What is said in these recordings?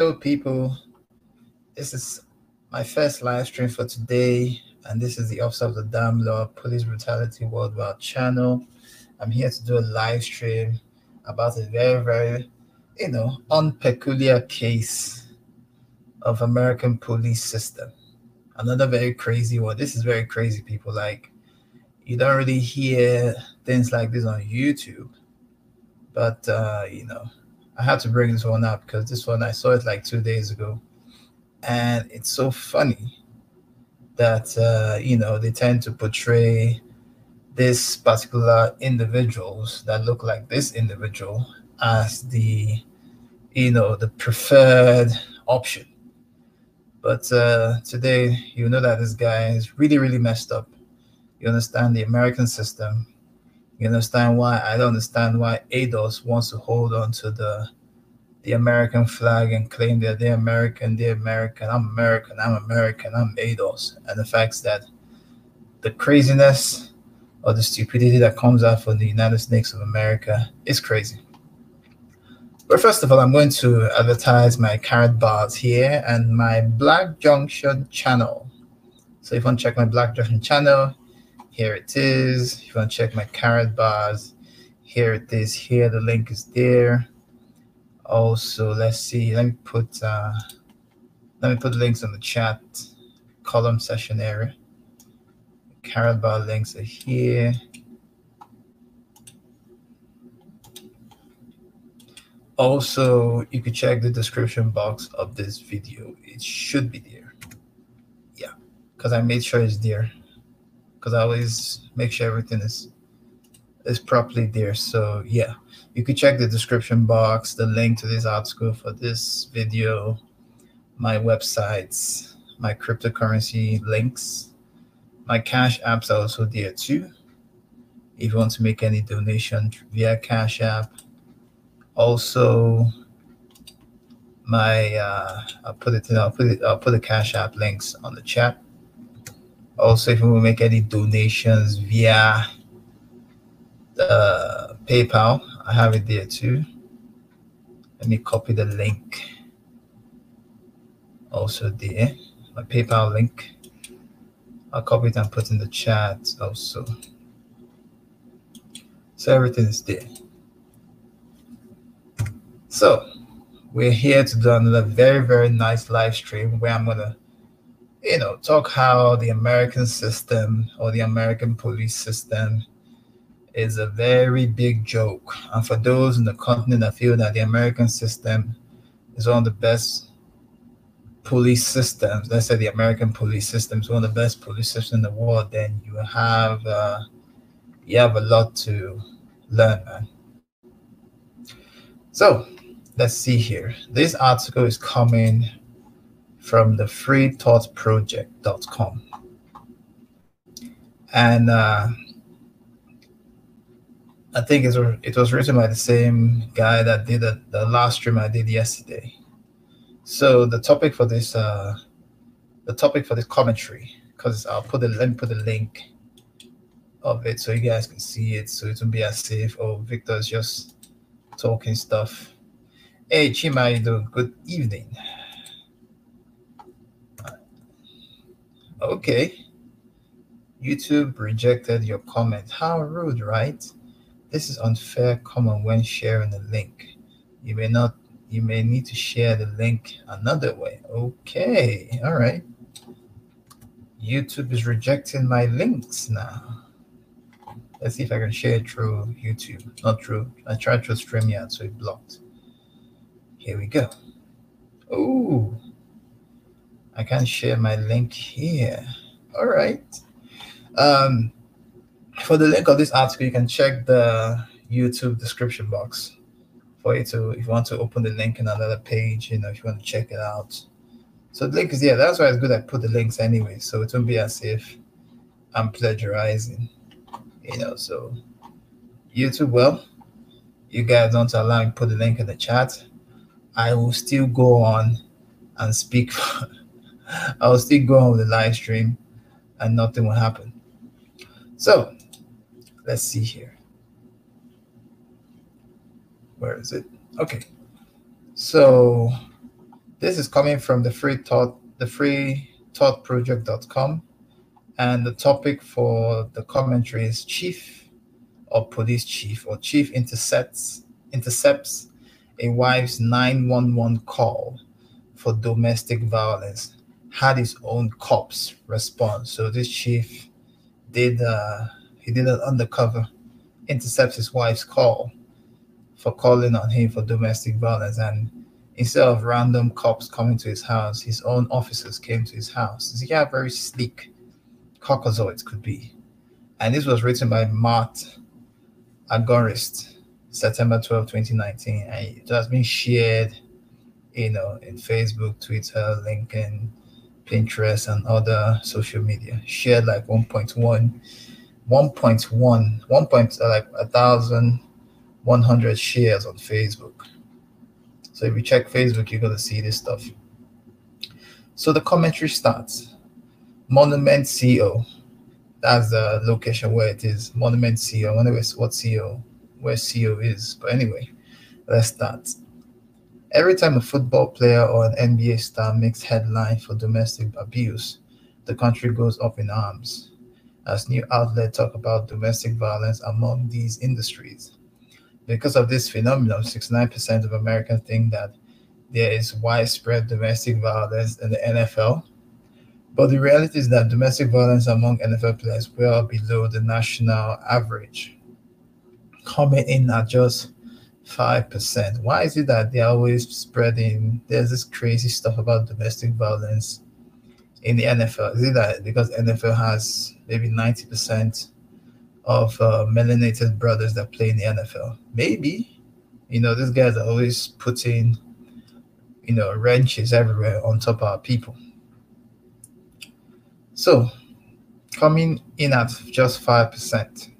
Hello, people. This is my first live stream for today, and this is the Officer of the Damn Law Police Brutality Worldwide channel. I'm here to do a live stream about a very, very, you know, unpeculiar case of American police system. Another very crazy one. This is very crazy, people. Like, you don't really hear things like this on YouTube, but uh, you know, I had to bring this one up because this one I saw it like two days ago, and it's so funny that uh, you know they tend to portray this particular individuals that look like this individual as the you know the preferred option. But uh, today you know that this guy is really really messed up. You understand the American system you understand why I don't understand why ADOS wants to hold on to the the American flag and claim that they're American, they're American, I'm American, I'm American, I'm ADOS. And the fact that the craziness or the stupidity that comes out from the United States of America is crazy. But first of all, I'm going to advertise my Karatbars here and my Black Junction channel. So if you want to check my Black Junction channel, here it is. If you want to check my Karatbars, here it is. Here the link is there. Also, let's see. Let me put uh, let me put links in the chat column session area. Karatbar links are here. Also, you can check the description box of this video. It should be there. Yeah, because I made sure it's there because I always make sure everything is is properly there. So yeah, you can check the description box, the link to this article for this video, my websites, my cryptocurrency links, my cash apps are also there too. If you want to make any donation via Cash App, also my uh, I'll put it I'll put it I'll put the Cash App links on the chat also if you make any donations via the PayPal, I have it there too. Let me copy the link. Also there, my PayPal link. I'll copy it and put in the chat also. So everything is there. So we're here to do another very, very nice live stream where I'm gonna you know, talk how the American system or the American police system is a very big joke. And for those in the continent that feel that the American system is one of the best police systems, let's say the American police system is one of the best police systems in the world, then you have uh, you have a lot to learn, man. So let's see here. This article is coming from the freethoughtproject.com. And uh, I think it was, it was written by the same guy that did the, the last stream I did yesterday. So the topic for this uh, the topic for this commentary, because I'll put the let me put the link of it so you guys can see it so it won't be as safe. Oh, Victor's just talking stuff. Hey Chima, you doing? Good evening. Okay. YouTube rejected your comment. How rude, right? This is unfair comment when sharing a link. You may not you may need to share the link another way. Okay, all right. YouTube is rejecting my links now. Let's see if I can share it through YouTube. Not true. I tried to StreamYard, so it blocked. Here we go. Oh, I can share my link here. All right. Um, for the link of this article, you can check the YouTube description box for you to, if you want to open the link in another page, you know, if you want to check it out. So the link is yeah, that's why it's good I put the links anyway. So it won't be as if I'm plagiarizing, you know. So YouTube, well, you guys don't allow me put the link in the chat. I will still go on and speak. I'll still go on with the live stream and nothing will happen. So let's see here. Where is it? Okay. So this is coming from the free thought, the free thought project.com. And the topic for the commentary is chief or police chief or chief intercepts intercepts a wife's 911 call for domestic violence had his own cops respond so this chief did uh he did an undercover intercept his wife's call for calling on him for domestic violence and instead of random cops coming to his house, his own officers came to his house. See how very sleek Caucasoids could be. And this was written by Matt Agorist, September 12, 2019. And it has been shared, you know, in Facebook, Twitter, LinkedIn, Pinterest, and other social media. Shared like 1.1, 1.1, 1. Point, uh, like a thousand, 100 shares on Facebook. So if you check Facebook, you're to see this stuff. So the commentary starts. Monument CO. That's the location where it is. Monument CO. I wonder what CO, where CO is. But anyway, let's start. Every time a football player or an NBA star makes headline for domestic abuse, the country goes up in arms. As new outlets talk about domestic violence among these industries. Because of this phenomenon, 69% of Americans think that there is widespread domestic violence in the NFL. But the reality is that domestic violence among NFL players well below the national average, coming in at just 5%. Why is it that they're always spreading? There's this crazy stuff about domestic violence in the NFL. Is it that because NFL has maybe 90% of uh, melanated brothers that play in the NFL. Maybe, you know, these guys are always putting, you know, wrenches everywhere on top of our people. So, coming in at just 5%.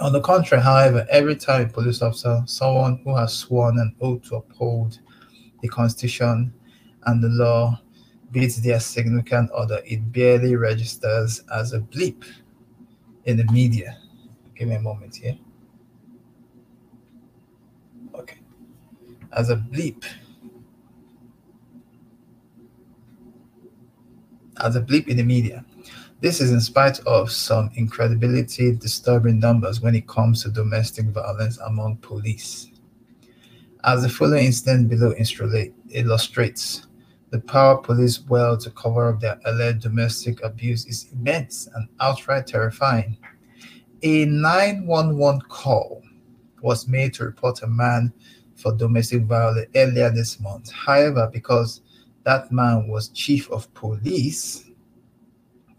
On the contrary, however, every time a police officer, someone who has sworn an oath to uphold the Constitution and the law, beats their significant other, it barely registers as a bleep in the media. Give me a moment here. Okay. As a bleep. As a bleep in the media. This is in spite of some incredibility disturbing numbers when it comes to domestic violence among police. As the following incident below illustrates, the power police well to cover up their alleged domestic abuse is immense and outright terrifying. A 911 call was made to report a man for domestic violence earlier this month. However, because that man was chief of police,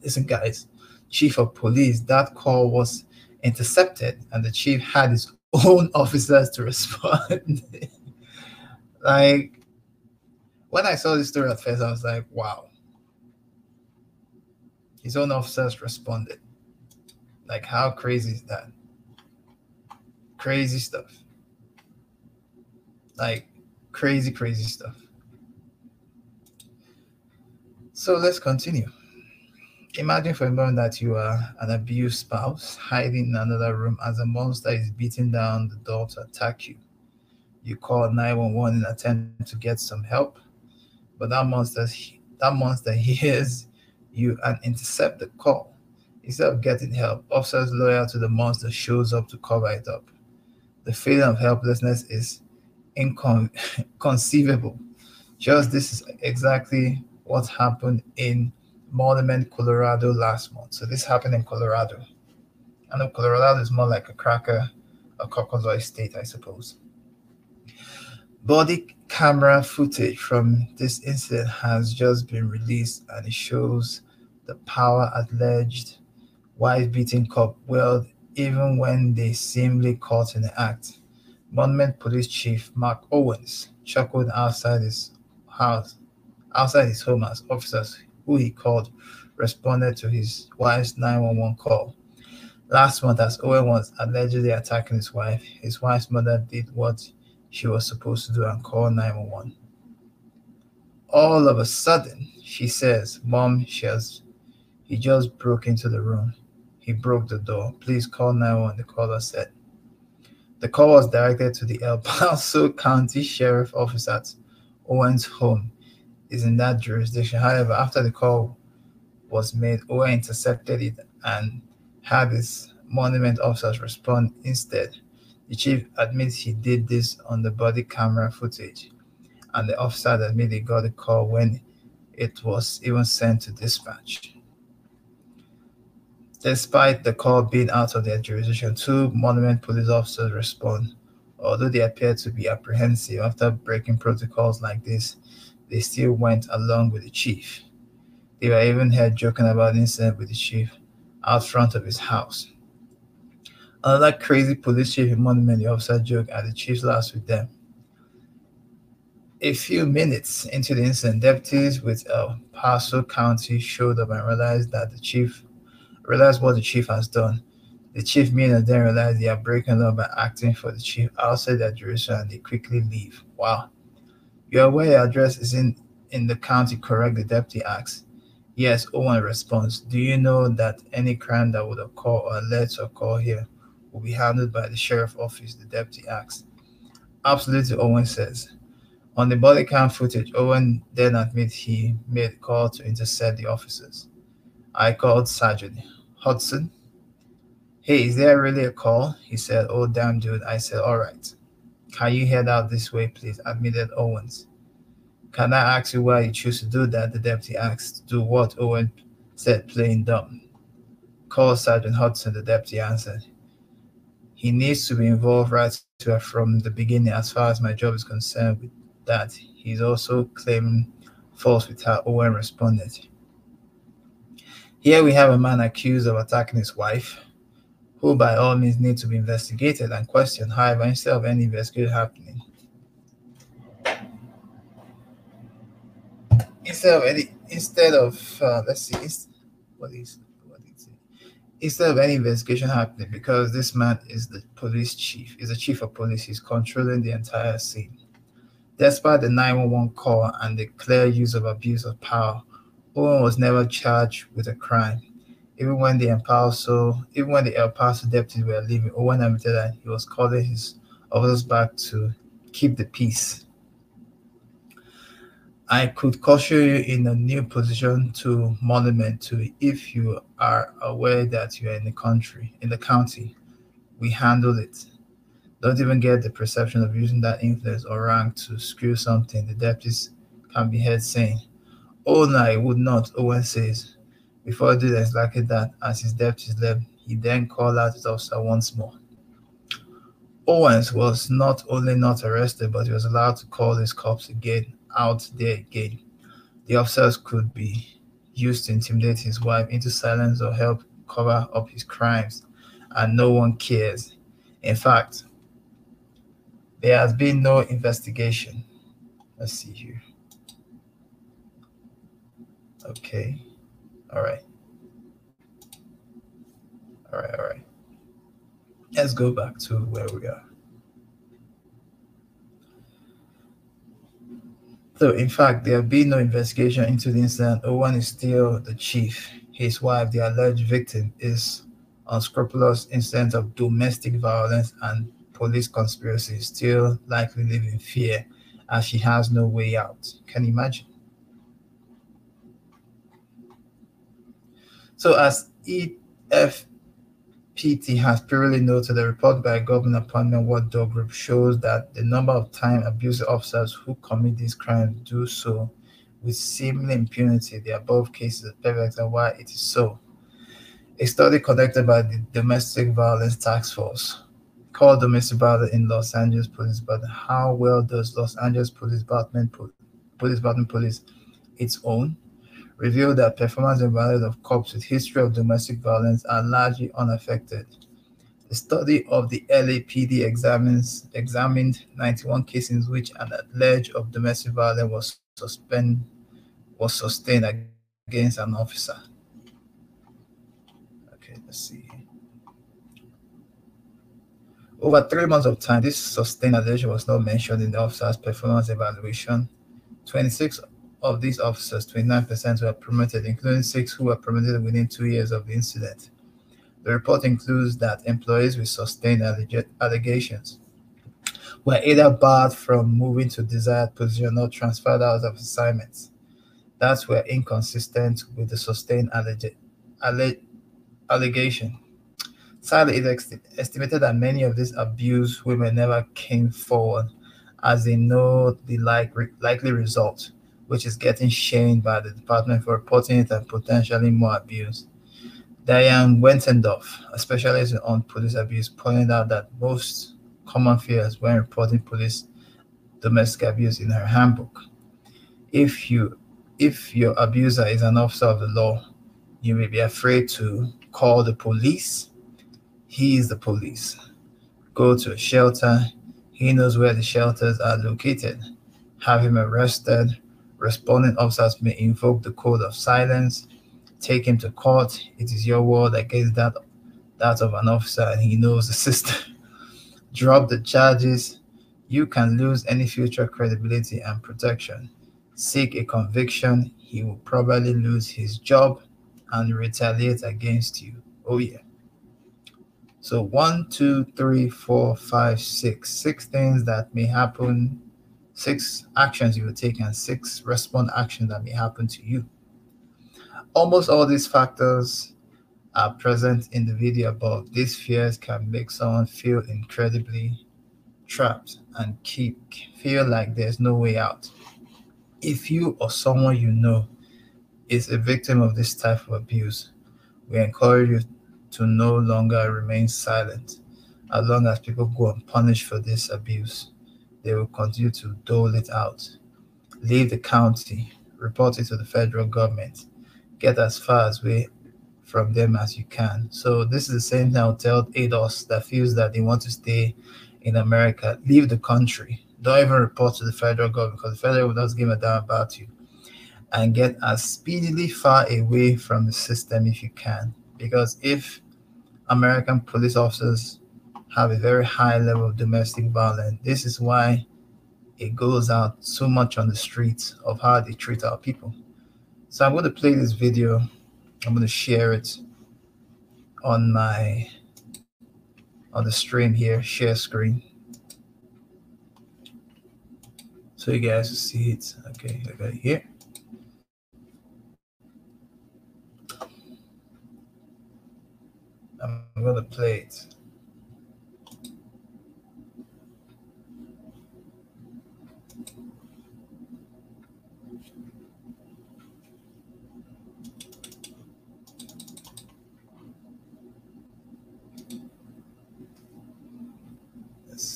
listen, guys, chief of police, that call was intercepted and the chief had his own officers to respond. like, when I saw this story at first, I was like, wow. His own officers responded. Like, how crazy is that? Crazy stuff. Like, crazy, crazy stuff. So let's continue. Imagine for a moment that you are an abused spouse hiding in another room as a monster is beating down the door to attack you. You call 911 in attempt to get some help, but that monster that monster hears you and intercept the call. Instead of getting help, officers loyal to the monster shows up to cover it up. The feeling of helplessness is inconceivable. Just this is exactly what happened in Monument, Colorado last month. So this happened in Colorado. I know Colorado is more like a cracker, a cockazoid state, I suppose. Body camera footage from this incident has just been released and it shows the power alleged wife beating cop well even when they seemingly caught in the act. Monument Police Chief Mark Owens chuckled outside his house, outside his home as officers who he called responded to his wife's 911 call. Last month, as Owen was allegedly attacking his wife, his wife's mother did what she was supposed to do and call 911. All of a sudden, she says, Mom, she has, he just broke into the room. He broke the door. Please call 911, the caller said. The call was directed to the El Paso County Sheriff Office at Owen's home is in that jurisdiction. However, after the call was made, Owen intercepted it and had his monument officers respond instead. The chief admits he did this on the body camera footage, and the officer admitted he got the call when it was even sent to dispatch. Despite the call being out of their jurisdiction, two monument police officers respond. Although they appear to be apprehensive after breaking protocols like this, they still went along with the chief. They were even heard joking about the incident with the chief out front of his house. Another crazy police chief in Monument, the officer joked at the chief's last with them. A few minutes into the incident, deputies with El Paso County showed up and realized that the chief realized what the chief has done. The chief meanwhile then realized they are breaking law by acting for the chief outside their jurisdiction and they quickly leave. Wow. You are address is in, in the county correct? The deputy asks. Yes, oh Owen responds. Do you know that any crime that would occur or led to occur here will be handled by the sheriff office? The deputy asks. Absolutely, Owen says. On the body cam footage, Owen then admits he made a call to intercept the officers. I called Sergeant Hudson. Hey, is there really a call? He said, Oh, damn, dude. I said, All right. Can you head out this way, please? Admitted Owens. Can I ask you why you choose to do that? The deputy asked. Do what? Owen said, playing dumb. Call Sergeant Hudson, the deputy answered. He needs to be involved right from the beginning as far as my job is concerned with that. He's also claiming false with how Owen responded. Here we have a man accused of attacking his wife, who by all means need to be investigated and questioned. However, instead of any investigation happening, instead of any, instead of uh, let's see, what is what is it? Instead of any investigation happening, because this man is the police chief, is the chief of police, he's controlling the entire scene. Despite the 911 call and the clear use of abuse of power, Owen was never charged with a crime. Even when the Paso, even when the Paso deputies were leaving, Owen that he was calling his officers back to keep the peace. I could caution you in a new position to monument to if you are aware that you are in the country, in the county. We handle it. Don't even get the perception of using that influence or rank to screw something. The deputies can be heard saying, Oh, no, I would not, Owen says. Before doing exactly that, as his depth is left, he then called out his officer once more. Owens was not only not arrested, but he was allowed to call his cops again out there again. The officers could be used to intimidate his wife into silence or help cover up his crimes, and no one cares. In fact, there has been no investigation. Let's see here. Okay. All right. All right. All right. Let's go back to where we are. So, in fact, there have been no investigation into the incident. Owen is still the chief. His wife, the alleged victim, is unscrupulous incident of domestic violence and police conspiracy, still likely live in fear as she has no way out. Can you imagine? So as EFPT has previously noted a report by a government appointment watchdog group shows that the number of time abusive officers who commit these crimes do so with seeming impunity. The above cases perfect and why it is so. A study conducted by the Domestic Violence Task Force called Domestic Violence in Los Angeles Police, but how well does Los Angeles Police Department Police Department Police its own revealed that performance value of cops with history of domestic violence are largely unaffected. The study of the LAPD examines examined 91 cases in which an alleged of domestic violence was suspend was sustained against an officer. Okay, let's see. Over three months of time, this sustained allegation was not mentioned in the officer's performance evaluation. 26 of these officers, 29% were promoted, including six who were promoted within two years of the incident. The report includes that employees with sustained allegations were either barred from moving to desired position or transferred out of assignments that were inconsistent with the sustained alleg- alleg- allegation. Sadly, it is estimated that many of these abused women never came forward as they know the likely, likely result which is getting shamed by the department for reporting it and potentially more abuse. Diane Wetendorf, a specialist on police abuse, pointed out that most common fears when reporting police domestic abuse in her handbook. If you if your abuser is an officer of the law, you may be afraid to call the police. He is the police. Go to a shelter. He knows where the shelters are located. Have him arrested Responding officers may invoke the code of silence, take him to court. It is your word against that, that of an officer, and he knows the system. Drop the charges. You can lose any future credibility and protection. Seek a conviction. He will probably lose his job and retaliate against you. Oh, yeah. So, one, two, three, four, five, six. Six things that may happen six actions you will take, and six respond actions that may happen to you. Almost all these factors are present in the video above. These fears can make someone feel incredibly trapped and keep feel like there's no way out. If you or someone you know is a victim of this type of abuse, we encourage you to no longer remain silent as long as people go unpunished for this abuse they will continue to dole it out. Leave the county, report it to the federal government, get as far away from them as you can. So this is the same thing I'll tell ADOS that feels that they want to stay in America. Leave the country. Don't even report to the federal government because the federal doesn't give a damn about you. And get as speedily far away from the system if you can. Because if American police officers have a very high level of domestic violence. This is why it goes out so much on the streets of how they treat our people. So I'm going to play this video. I'm going to share it on my on the stream here, share screen. So you guys see it. Okay, I got it here. I'm going to play it.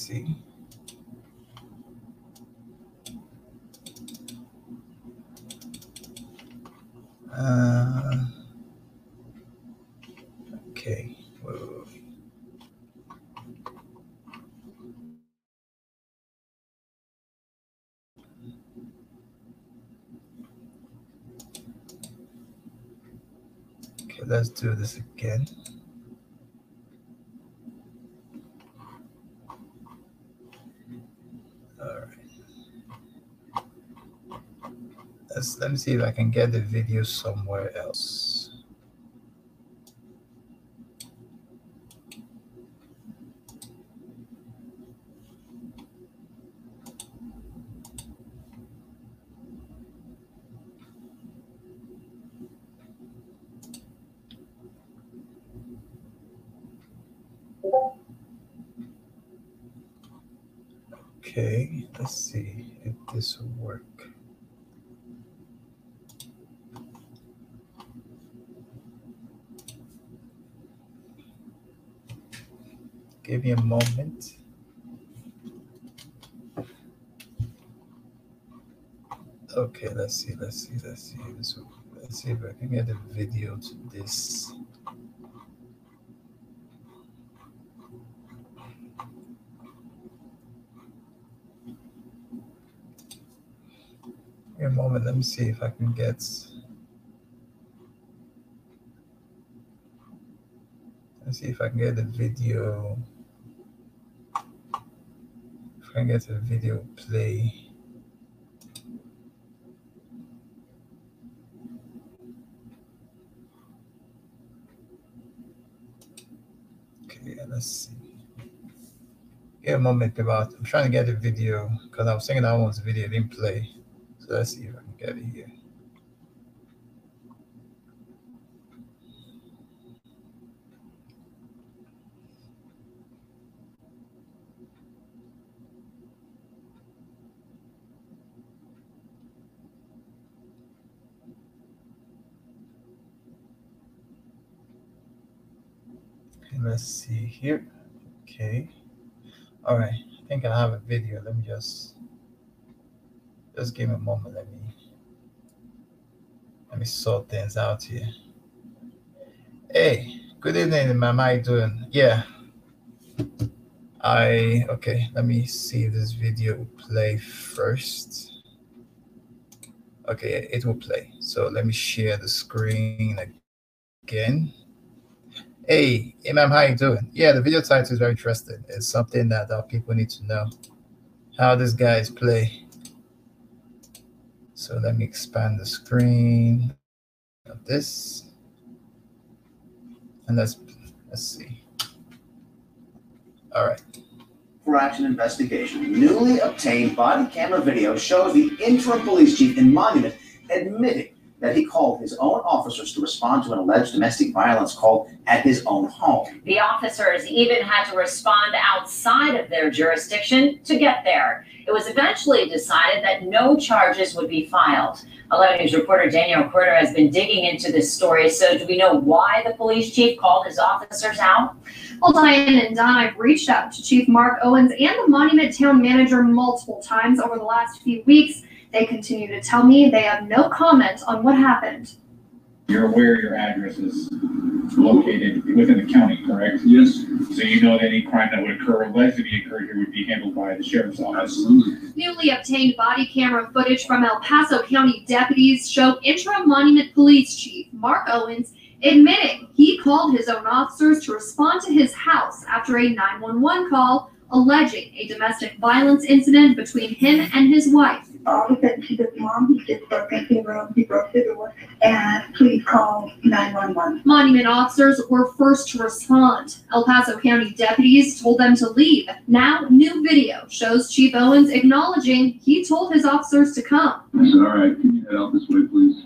See. Uh, okay. Whoa. Okay, let's do this again. Let's, let me see if I can get the video somewhere else. Okay, let's see if this will work. Give me a moment. Okay, let's see, let's see, let's see. Let's see if I can get a video to this. Give me a moment, let me see if I can get. Let's see if I can get the video. If I can get a video play. Okay, let's see. Give a moment about. I'm trying to get the video because I was thinking that one's video didn't play. So let's see if I can get it here. Okay, let's see here. Okay. All right. I think I have a video. Let me just just give me a moment. Let me let me sort things out here. Hey, good evening. How you doing? Yeah. I okay. Let me see this video will play first. Okay, it will play. So let me share the screen again. Hey, Imam, how you doing? Yeah, the video title is very interesting. It's something that our people need to know how these guys play. So let me expand the screen of this, and let's let's see. All right. action investigation. Newly obtained body camera video shows the interim police chief in Monument admitting that he called his own officers to respond to an alleged domestic violence call at his own home. The officers even had to respond outside of their jurisdiction to get there. It was eventually decided that no charges would be filed. 11 News reporter Danielle Corder has been digging into this story. So, do we know why the police chief called his officers out? Well, Diane and Don, I've reached out to Chief Mark Owens and the Monument Town Manager multiple times over the last few weeks. They continue to tell me they have no comment on what happened. You're aware your address is located within the county, correct? Yes, So you know that any crime that would occur, alleged to be occurred here, would be handled by the sheriff's office? absolutely. Newly obtained body camera footage from El Paso County deputies show interim Monument Police Chief Mark Owens admitting he called his own officers to respond to his house after a 911 call alleging a domestic violence incident between him and his wife. All he said to his mom, he just broke into the room, he broke the door, and please call nine one one. Monument officers were first to respond. El Paso County deputies told them to leave. Now, new video shows Chief Owens acknowledging he told his officers to come. I said, all right, can you head out this way, please?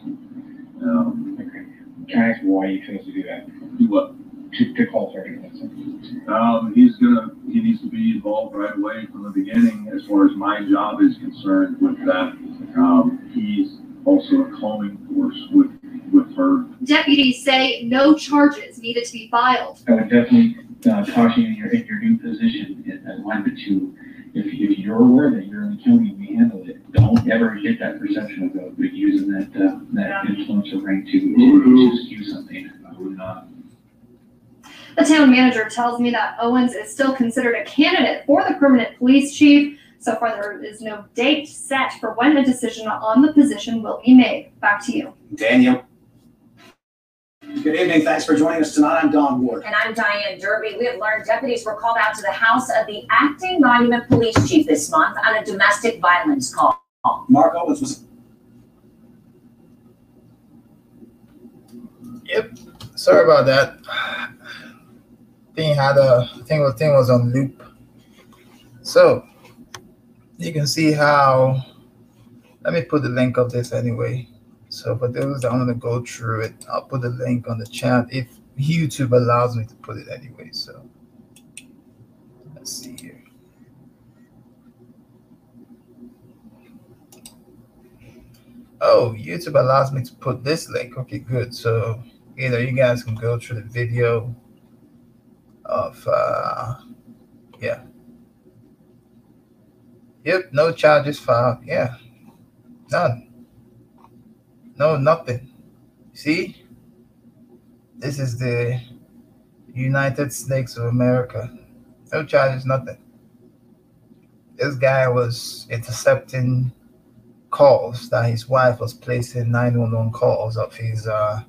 Um, Okay. Can I ask why you chose to do that? do what? To, to call Sergeant Wilson? Um, he's gonna, he needs to be involved right away from the beginning as far as my job is concerned with that. Um, he's also a calming force with, with her. Deputies say no charges needed to be filed. I would definitely uh, caution you in your, in your new position in alignment to, if, if you're aware that you're in the county and we handle it, don't ever get that perception of, of using that, uh, that influence or rank to, to skew something. I would not The town manager tells me that Owens is still considered a candidate for the permanent police chief. So far, there is no date set for when a decision on the position will be made. Back to you. Daniel. Good evening. Thanks for joining us tonight. I'm Don Ward. And I'm Diane Derby. We have learned deputies were called out to the house of the acting Monument Police Chief this month on a domestic violence call. Mark Owens was Yep. Sorry about that thing had a thing was thing was on loop. So you can see how let me put the link of this anyway. So for those that want to go through it, I'll put the link on the chat if YouTube allows me to put it anyway. So let's see here. Oh, YouTube allows me to put this link. Okay, good. So either you guys can go through the video of uh yeah. Yep, no charges filed. Yeah. None. No, nothing. See? This is the United Snakes of America. No charges, nothing. This guy was intercepting calls that his wife was placing 911 calls of his uh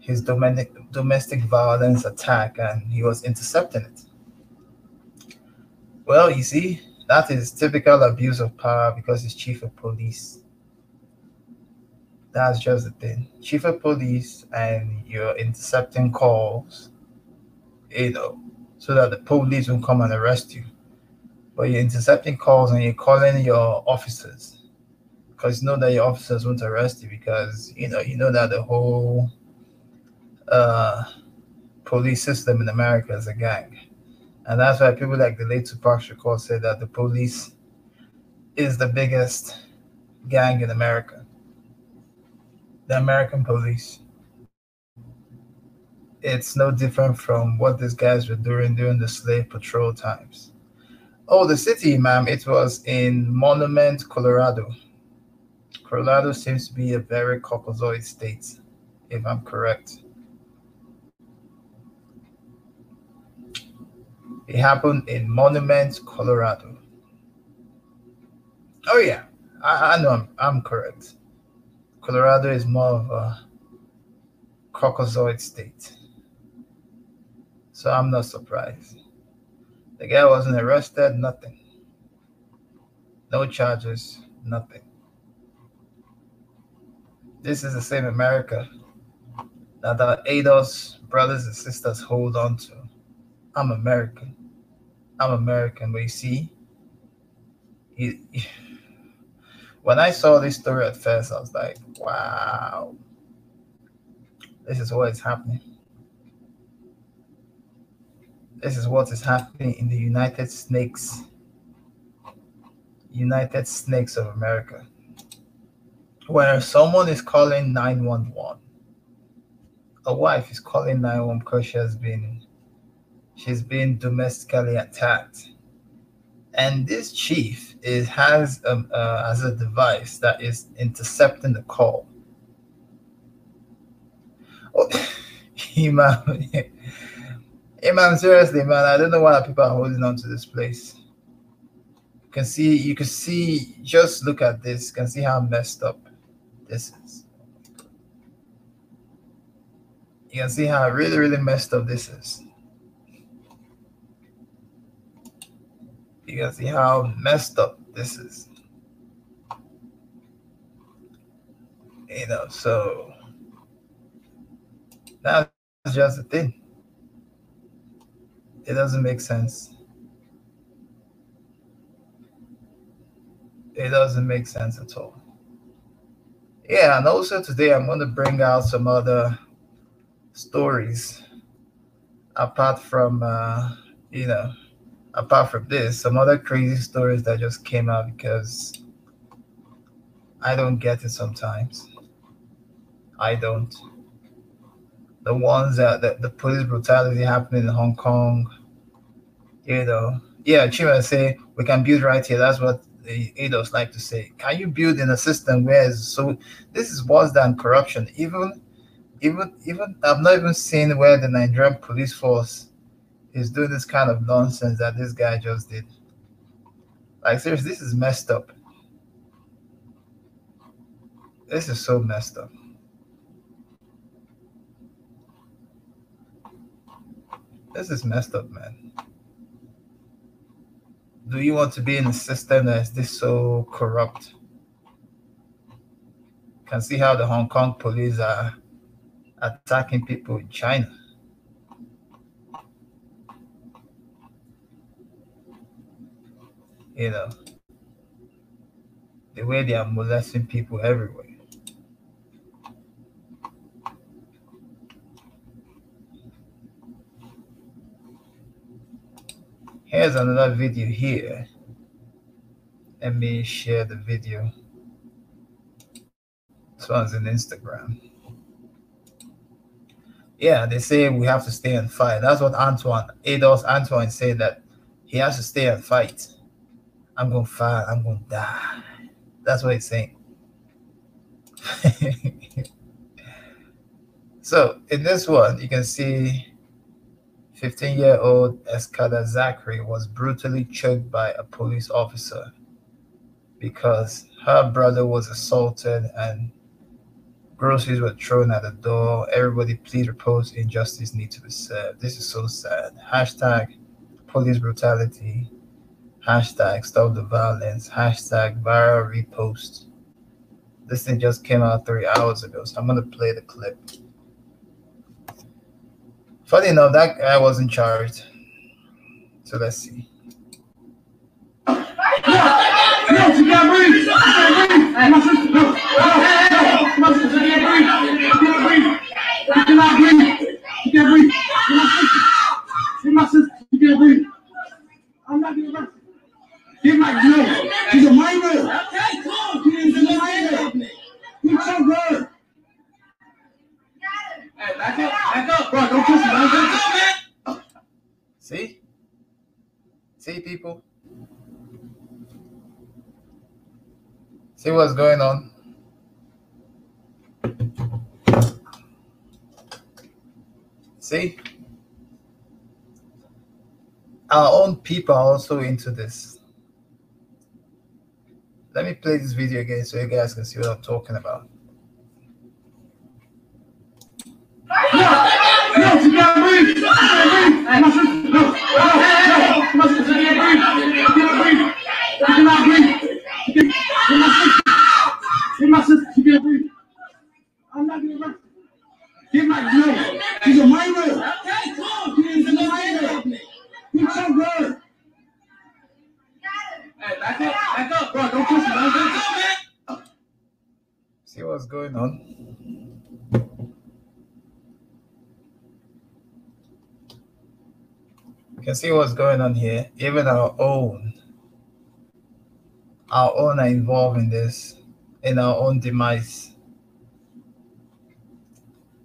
his domestic domestic violence attack and he was intercepting it. Well, you see, that is typical abuse of power because he's chief of police. That's just the thing. Chief of police and you're intercepting calls, you know, so that the police will come and arrest you. But you're intercepting calls and you're calling your officers because you know that your officers won't arrest you because you know you know that the whole uh, police system in America is a gang. And that's why people like the late Tupac Shakur say that the police is the biggest gang in America. The American police. It's no different from what these guys were doing during the slave patrol times. Oh, the city, ma'am, it was in Monument, Colorado. Colorado seems to be a very Caucasoid state, if I'm correct. It happened in Monument, Colorado. Oh yeah, I, I know I'm, I'm correct. Colorado is more of a Caucasoid state. So I'm not surprised. The guy wasn't arrested, nothing. No charges, nothing. This is the same America that our ADOS brothers and sisters hold on to. I'm American. I'm American, but you see, he, when I saw this story at first, I was like, wow, this is what is happening. This is what is happening in the United Snakes, United Snakes of America, where someone is calling 911. A wife is calling 911 because she has been she's been domestically attacked. And this chief is has um, uh, has a device that is intercepting the call. Oh, Imam, Imam, seriously, man, I don't know why people are holding on to this place. You can see, you can see, just look at this. You can see how messed up this is. You can see how really, really messed up this is. You can see how messed up this is. You know, so that's just a thing. It doesn't make sense. It doesn't make sense at all. Yeah, and also today I'm going to bring out some other stories apart from, uh, you know, apart from this, some other crazy stories that just came out because I don't get it sometimes. I don't. The ones that, that the police brutality happening in Hong Kong, you know. Yeah, Chima say we can build right here. That's what the ADOS like to say. Can you build in a system where so this is worse than corruption? Even even even I've not even seen where the Nigerian police force is doing this kind of nonsense that this guy just did. Like, seriously, this is messed up. This is so messed up. This is messed up, man. Do you want to be in a system that is this so corrupt? Can see how the Hong Kong police are attacking people in China. You know, the way they are molesting people everywhere. Here's another video here. Let me share the video. This one's in Instagram. Yeah, they say we have to stay and fight. That's what Antoine, Ados Antoine said that he has to stay and fight. I'm gonna fight, I'm gonna die. That's what he's saying. so in this one, you can see 15 year old Escada Zachary was brutally choked by a police officer because her brother was assaulted and groceries were thrown at the door. Everybody please repose injustice needs to be served. This is so sad. Hashtag police brutality. Hashtag stop the violence. Hashtag viral repost. This thing just came out three hours ago, so I'm gonna play the clip. Funny enough, that guy wasn't charged. So let's see. You breathe. You breathe. My sister, no. No, my sister, you can't breathe. You can't breathe. You cannot breathe. You can't breathe. You're my sister. You're my sister. You can't breathe. I'm not getting arrested. Get my no. She's a minor. Okay, cool. She's a minor. You choked her. Hey, back up, back up. Bro, don't push me. Don't push me. See? See, people? See what's going on? See? Our own people are also into this. Let me play this video again so you guys can see what I'm talking about. She's a minor. Okay, cool. She's a minor. You choked her. Hey, back up, back up, bro. Don't push me. Don't push me. See what's going on? You can see what's going on here. Even our own, our own are involved in this, in our own demise.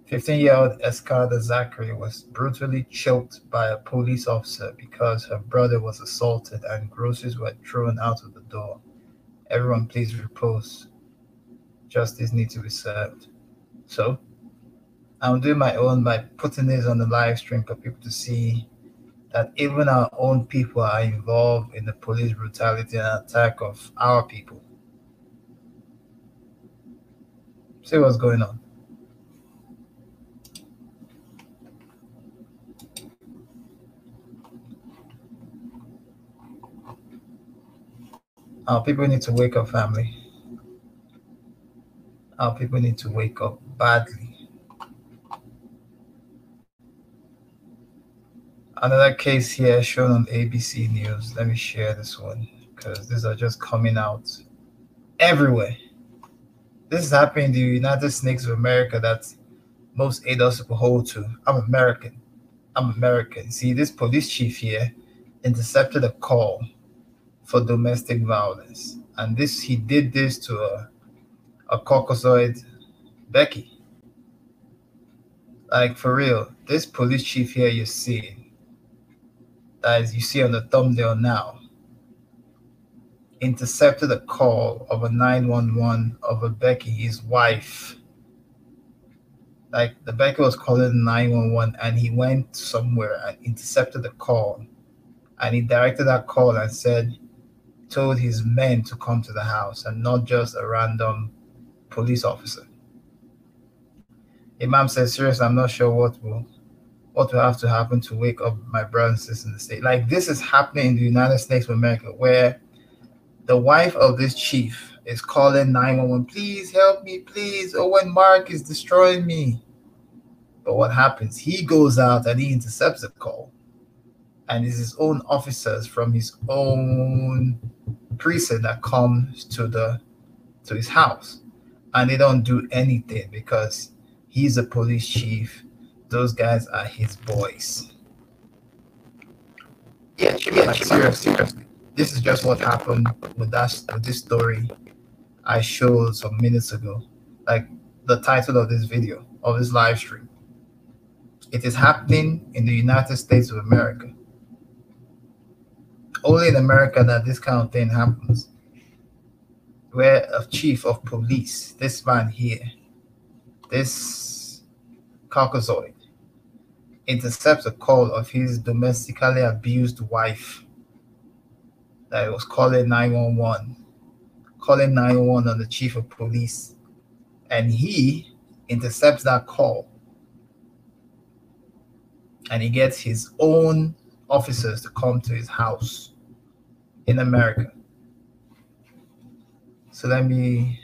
15 year old Escada Zachary was brutally choked by a police officer because her brother was assaulted and groceries were thrown out of the door. Everyone, please repose. Justice needs to be served. So, I'm doing my own by putting this on the live stream for people to see that even our own people are involved in the police brutality and attack of our people. See what's going on. Our people need to wake up, family. Our people need to wake up badly. Another case here shown on ABC News. Let me share this one because these are just coming out everywhere. This is happening in the United States of America that most ADOS people hold to. I'm American. I'm American. See, this police chief here intercepted a call for domestic violence. And this he did this to a, a Caucasoid Becky. Like for real, this police chief here you see, that is you see on the thumbnail now, intercepted a call of a 911 of a Becky, his wife. Like the Becky was calling 911 and he went somewhere and intercepted the call. And he directed that call and said, told his men to come to the house and not just a random police officer. Imam says, seriously, I'm not sure what will what will have to happen to wake up my brothers and in the state. Like this is happening in the United States of America, where the wife of this chief is calling 911, please help me, please. When Mark is destroying me. But what happens? He goes out and he intercepts the call. And it's his own officers from his own precinct that comes to the to his house. And they don't do anything because he's a police chief. Those guys are his boys. Yeah, yeah, like, seriously, seriously. This is just what happened with that with this story I showed some minutes ago. like the title of this video of this live stream. It is happening in the United States of America. Only in America that this kind of thing happens. Where a chief of police, this man here, this Caucasoid, intercepts a call of his domestically abused wife that was calling 911, calling 911 on the chief of police. And he intercepts that call and he gets his own officers to come to his house in America. So let me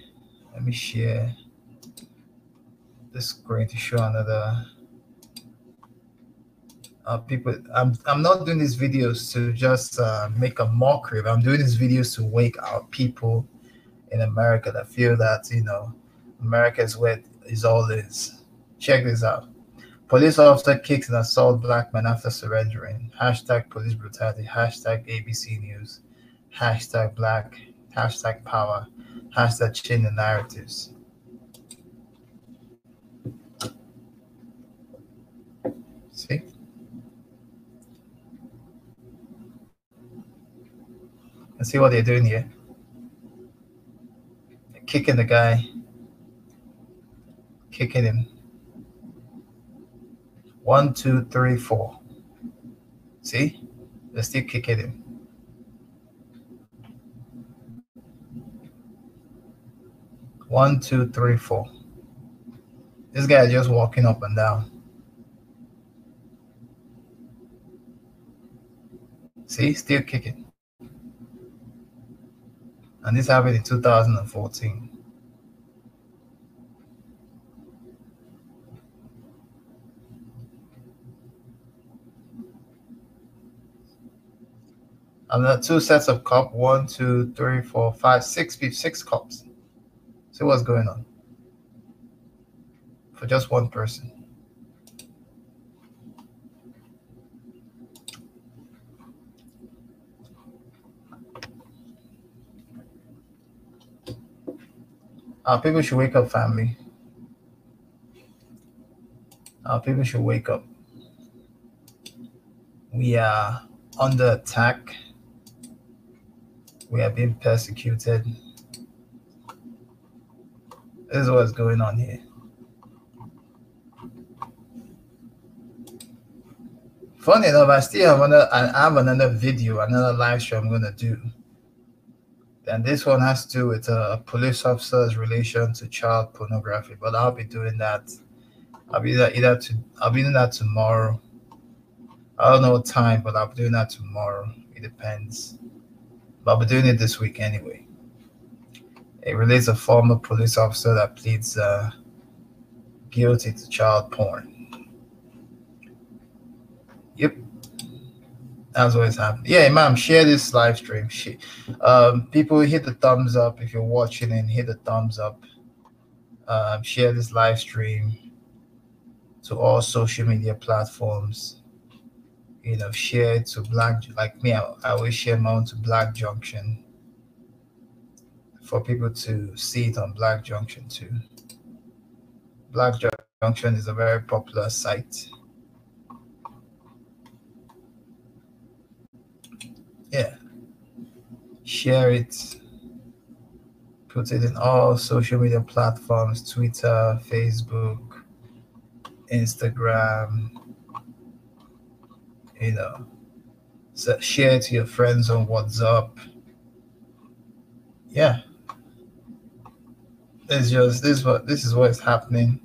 let me share this screen to show another uh, people. I'm I'm not doing these videos to just uh, make a mockery. But I'm doing these videos to wake out people in America that feel that you know America is where is all is. Check this out. Police officer kicks and assault black man after surrendering. Hashtag police brutality. Hashtag ABC News. Hashtag black. Hashtag power. Hashtag change the narratives. See? And see what they're doing here. They're kicking the guy, kicking him. One, two, three, four. See? They're still kicking him. One, two, three, four. This guy is just walking up and down. See, still kicking. And this happened in 2014. And then two sets of cup, one, two, three, four, five, six, six cups. See what's going on. For just one person. Uh, people should wake up, family. Uh, people should wake up. We are under attack. We are being persecuted. This is what's going on here. Funny enough, I still have another, I have another video, another live stream I'm gonna do. And this one has to do with a police officer's relation to child pornography, but I'll be doing that. I'll be that either to I'll be doing that tomorrow. I don't know what time, but I'll be doing that tomorrow. It depends. But I'll be doing it this week anyway. It relates a former police officer that pleads uh, guilty to child porn. Yep. That's what is happening. Yeah, Imam, share this live stream. Um, people hit the thumbs up if you're watching and hit the thumbs up. Um, share this live stream to all social media platforms. You know, share to Black, like me, I, I share my own to Black Junction for people to see it on Black Junction too. Black Junction is a very popular site. Yeah. Share it. Put it in all social media platforms Twitter, Facebook, Instagram. You know, so share it to your friends on WhatsApp. Yeah. It's just this what this is what is happening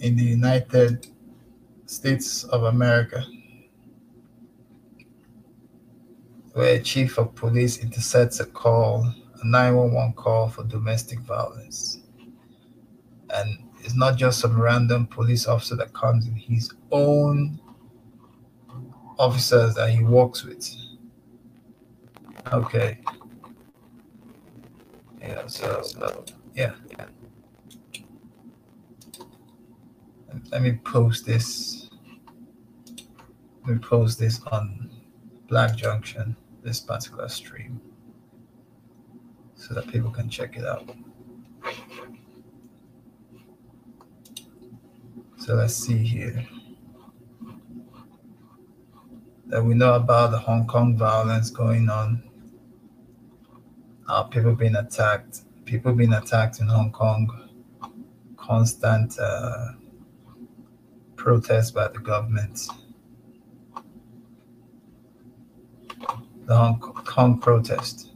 in the United States of America. where a chief of police intercepts a call, a 911 call for domestic violence. And it's not just some random police officer that comes in, his own officers that he works with. Okay. Yeah, so, so yeah. Let me post this. Let me post this on Black Junction this particular stream so that people can check it out. So let's see here. That we know about the Hong Kong violence going on. Uh, people being attacked, people being attacked in Hong Kong, constant uh, protests by the government. The Hong Kong protest.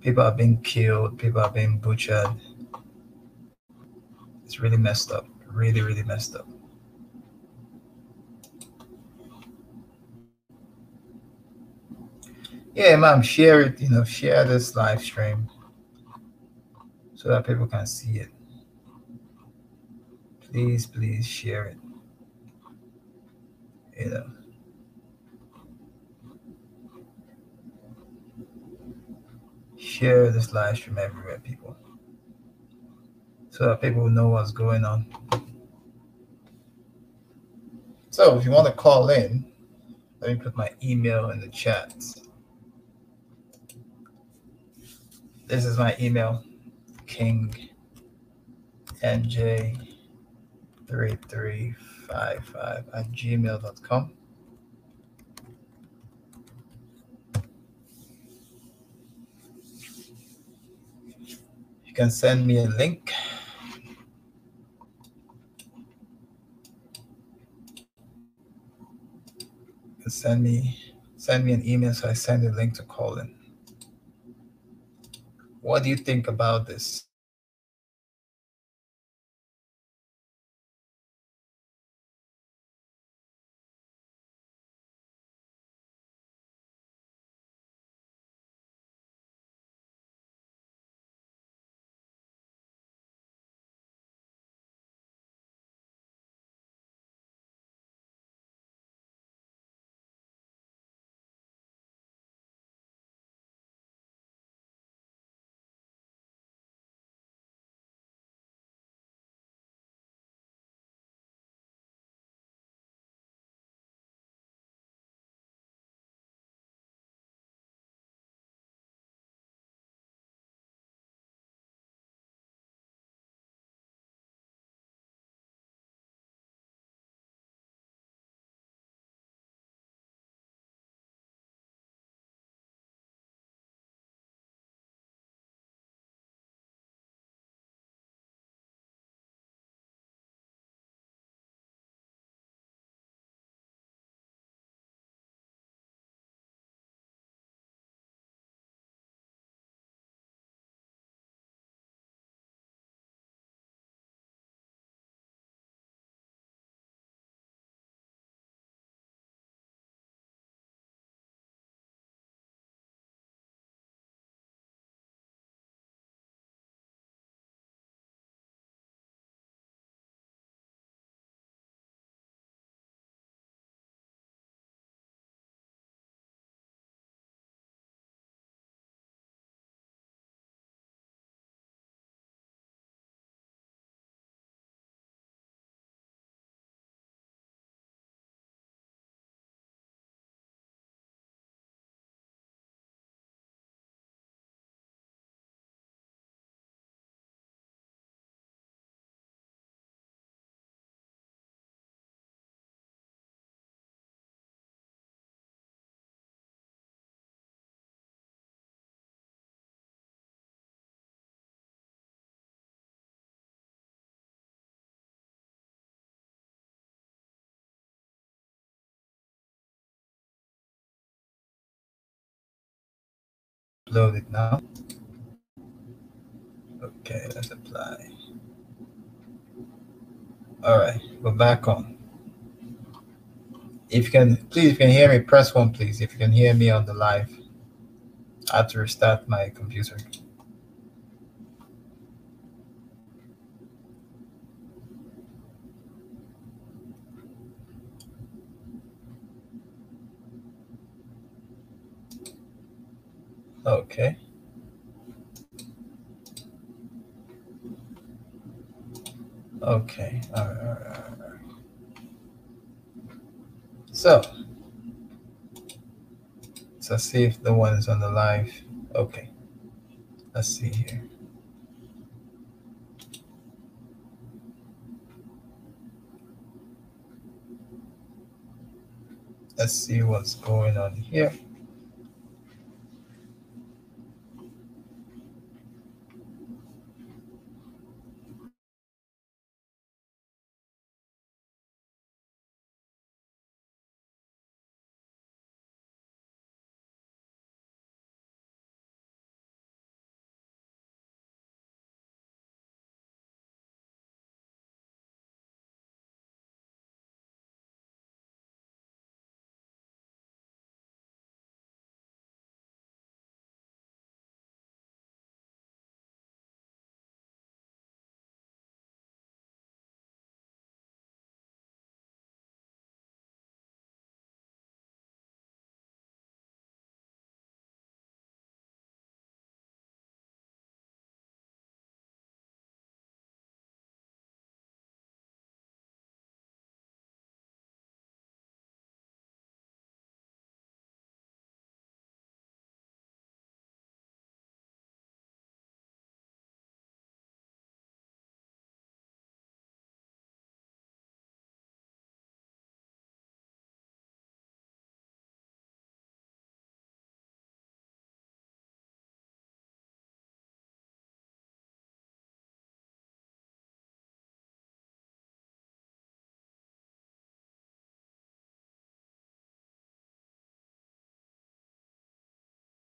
People are being killed, people are being butchered. It's really messed up. Really, really messed up. Yeah, ma'am, share it, you know, share this live stream so that people can see it. Please, please share it. You know. Share this live stream everywhere, people. So that people know what's going on. So if you want to call in, let me put my email in the chat. This is my email, king nj3355 at gmail.com. You can send me a link. Send me send me an email so I send a link to call in. What do you think about this? Load it now. Okay, let's apply. All right, we're back on. If you can, please, if you can hear me, press one, please. If you can hear me on the live, I have to restart my computer. Okay. Okay. All right, all right, all right. So, let's see if the one is on the live. Okay. Let's see here. Let's see what's going on here.